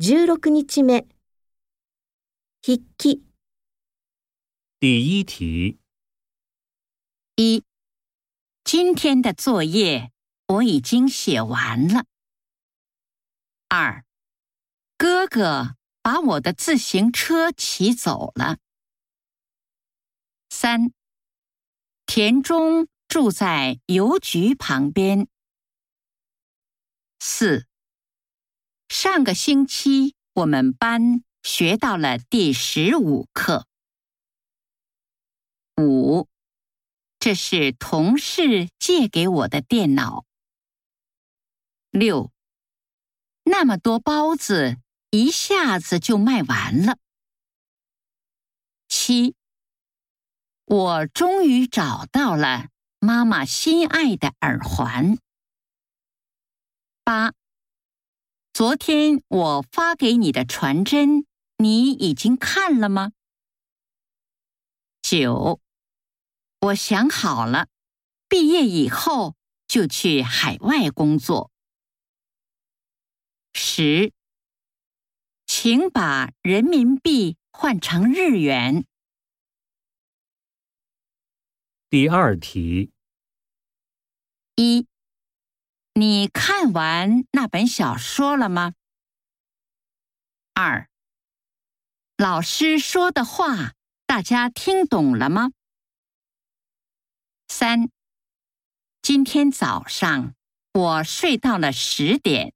16日目。筆記、第一题，一，今天的作业我已经写完了。二，哥哥把我的自行车骑走了。三，田中住在邮局旁边。四，上个星期我们班学到了第十五课。五，这是同事借给我的电脑。六，那么多包子一下子就卖完了。七，我终于找到了妈妈心爱的耳环。八，昨天我发给你的传真，你已经看了吗？九，我想好了，毕业以后就去海外工作。十，请把人民币换成日元。第二题，一，你看完那本小说了吗？二，老师说的话大家听懂了吗？三，今天早上我睡到了十点。